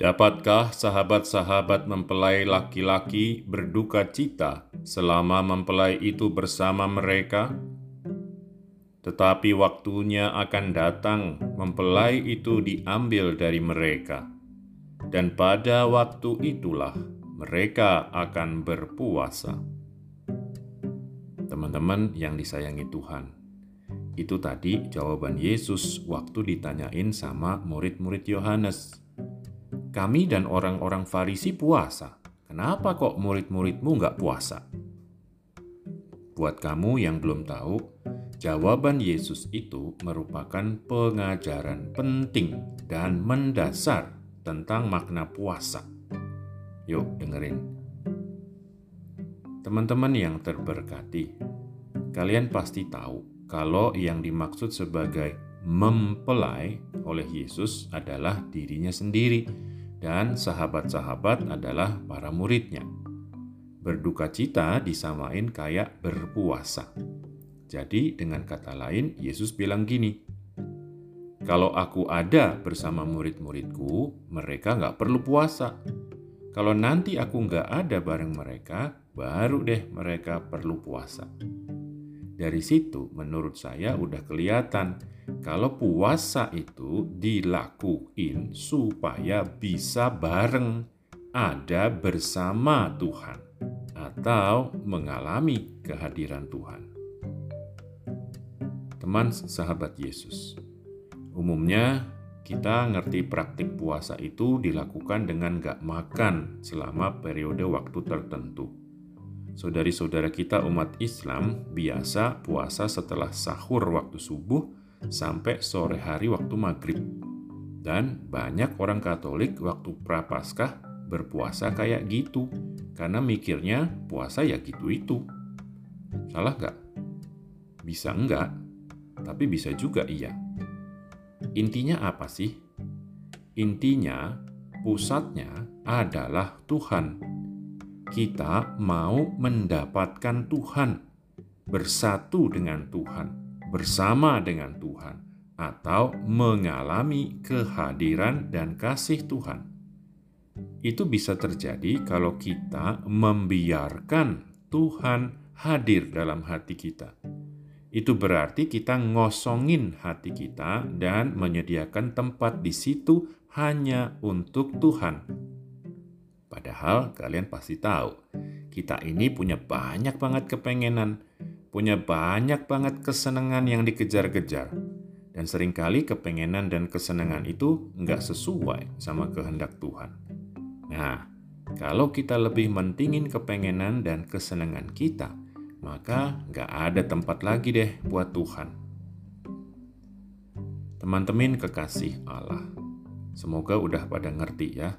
Dapatkah sahabat-sahabat mempelai laki-laki berduka cita selama mempelai itu bersama mereka? Tetapi waktunya akan datang, mempelai itu diambil dari mereka, dan pada waktu itulah mereka akan berpuasa. Teman-teman yang disayangi Tuhan, itu tadi jawaban Yesus waktu ditanyain sama murid-murid Yohanes kami dan orang-orang Farisi puasa. Kenapa kok murid-muridmu nggak puasa? Buat kamu yang belum tahu, jawaban Yesus itu merupakan pengajaran penting dan mendasar tentang makna puasa. Yuk dengerin. Teman-teman yang terberkati, kalian pasti tahu kalau yang dimaksud sebagai mempelai oleh Yesus adalah dirinya sendiri dan sahabat-sahabat adalah para muridnya. Berduka cita disamain kayak berpuasa. Jadi dengan kata lain, Yesus bilang gini, kalau aku ada bersama murid-muridku, mereka nggak perlu puasa. Kalau nanti aku nggak ada bareng mereka, baru deh mereka perlu puasa. Dari situ menurut saya udah kelihatan kalau puasa itu dilakuin supaya bisa bareng ada bersama Tuhan atau mengalami kehadiran Tuhan. Teman sahabat Yesus, umumnya kita ngerti praktik puasa itu dilakukan dengan gak makan selama periode waktu tertentu Saudari-saudara kita umat Islam biasa puasa setelah sahur waktu subuh sampai sore hari waktu maghrib. Dan banyak orang Katolik waktu Prapaskah berpuasa kayak gitu karena mikirnya puasa ya gitu itu. Salah nggak? Bisa enggak, tapi bisa juga iya. Intinya apa sih? Intinya pusatnya adalah Tuhan kita mau mendapatkan Tuhan, bersatu dengan Tuhan, bersama dengan Tuhan, atau mengalami kehadiran dan kasih Tuhan. Itu bisa terjadi kalau kita membiarkan Tuhan hadir dalam hati kita. Itu berarti kita ngosongin hati kita dan menyediakan tempat di situ hanya untuk Tuhan Padahal kalian pasti tahu, kita ini punya banyak banget kepengenan, punya banyak banget kesenangan yang dikejar-kejar. Dan sering kali kepengenan dan kesenangan itu nggak sesuai sama kehendak Tuhan. Nah, kalau kita lebih mentingin kepengenan dan kesenangan kita, maka nggak ada tempat lagi deh buat Tuhan. Teman-teman kekasih Allah, semoga udah pada ngerti ya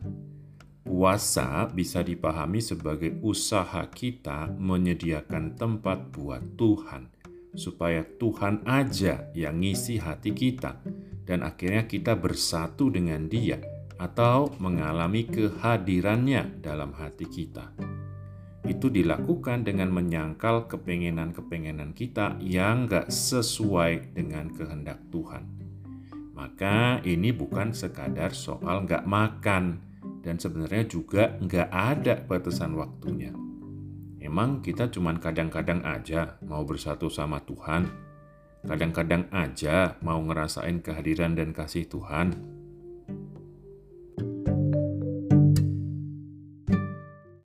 Puasa bisa dipahami sebagai usaha kita menyediakan tempat buat Tuhan, supaya Tuhan aja yang ngisi hati kita, dan akhirnya kita bersatu dengan Dia atau mengalami kehadirannya dalam hati kita. Itu dilakukan dengan menyangkal kepengenan-kepengenan kita yang gak sesuai dengan kehendak Tuhan. Maka ini bukan sekadar soal gak makan, dan sebenarnya juga nggak ada batasan waktunya. Emang kita cuman kadang-kadang aja mau bersatu sama Tuhan, kadang-kadang aja mau ngerasain kehadiran dan kasih Tuhan.